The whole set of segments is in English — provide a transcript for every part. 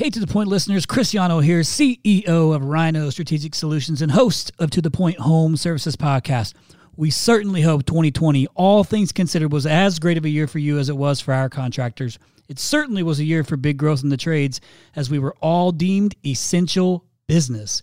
Hey, to the point listeners, Cristiano here, CEO of RYNO Strategic Solutions and host of To the Point Home Services podcast. We certainly hope 2020, all things considered, was as great of a year for you as it was for our contractors. It certainly was a year for big growth in the trades as we were all deemed essential business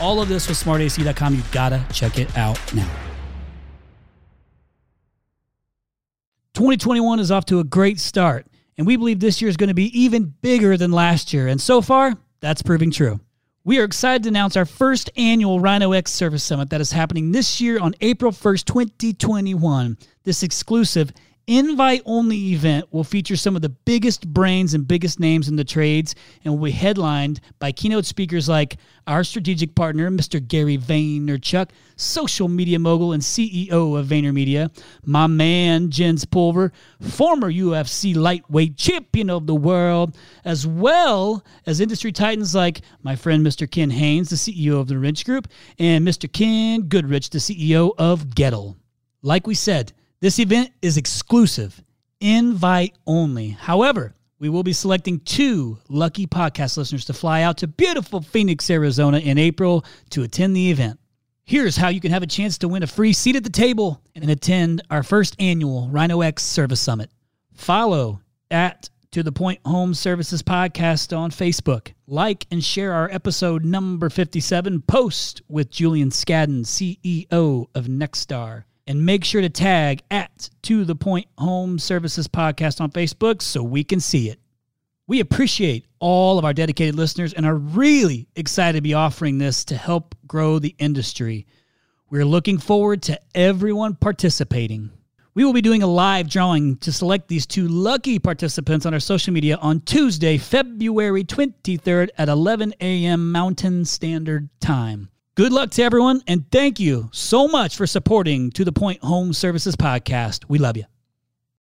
all of this with smartac.com. You gotta check it out now. 2021 is off to a great start, and we believe this year is going to be even bigger than last year. And so far, that's proving true. We are excited to announce our first annual RYNOx Service Summit that is happening this year on April 1st, 2021. This exclusive invite only event will feature some of the biggest brains and biggest names in the trades and will be headlined by keynote speakers like our strategic partner, Mr. Gary Vaynerchuk, social media mogul and CEO of VaynerMedia, my man, Jens Pulver, former UFC lightweight champion of the world, as well as industry titans like my friend, Mr. Ken Haines, the CEO of the Wrench Group, and Mr. Ken Goodrich, the CEO of Goettl. Like we said, this event is exclusive, invite only. However, we will be selecting two lucky podcast listeners to fly out to beautiful Phoenix, Arizona in April to attend the event. Here's how you can have a chance to win a free seat at the table and attend our first annual RYNOx Service Summit. Follow at To The Point Home Services Podcast on Facebook. Like and share our episode number 57 post with Julian Scadden, CEO of Nexstar and make sure to tag at To The Point Home Services Podcast on Facebook so we can see it. We appreciate all of our dedicated listeners and are really excited to be offering this to help grow the industry. We're looking forward to everyone participating. We will be doing a live drawing to select these two lucky participants on our social media on Tuesday, February 23rd at 11 a.m. Mountain Standard Time. Good luck to everyone, and thank you so much for supporting To The Point Home Services Podcast. We love you.